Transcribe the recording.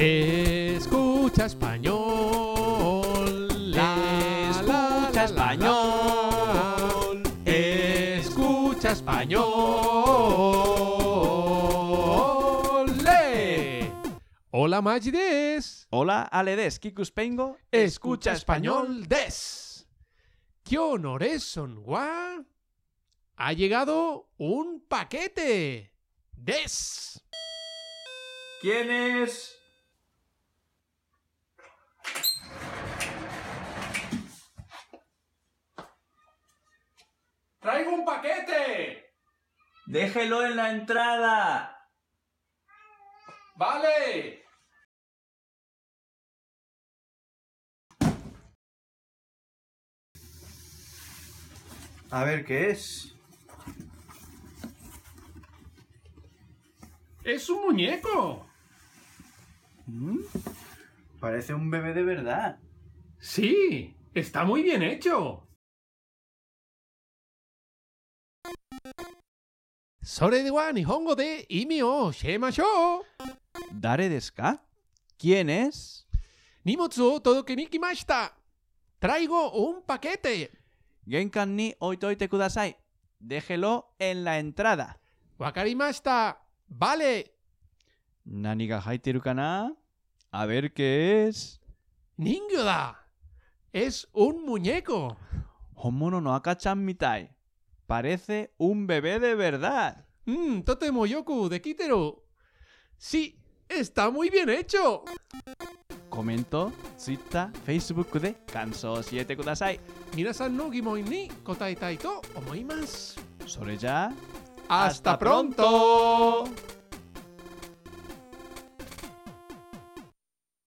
Escucha español. La, Escucha la, la, español. la. Escucha español. ¡Le! Hola, Magides. Hola, Aledes, Kikus Pengo. Escucha español des. ¿Qué honores son, gua? Ha llegado un paquete. Des. ¿Quién es? ¡Traigo un paquete! Déjelo en la entrada. ¡Vale! A ver qué es. ¡Es un muñeco! ¿Mm? Parece un bebé de verdad. Sí, está muy bien hecho. それでは日本語で意味を教えましょう ¿Dare desu ka? ¿Quién es? 荷物を届けに来ました。Traigo un paquete. 玄関に置いといてください。Déjelo en la entrada. わかりました。Vale. 何が入ってるかな A ver qué es. 人魚だ。Es un muñeco. 本物の赤ちゃんみたい。 Parece un bebé de verdad. Mmm, Tote Moyoku de Kitero. Sí, está muy bien hecho. Comento, Twitter, Facebook de Kanso 7 Kudasai. Minasan no gimon ni kotaetai to omoimasu. Sore ya, ¡Hasta pronto!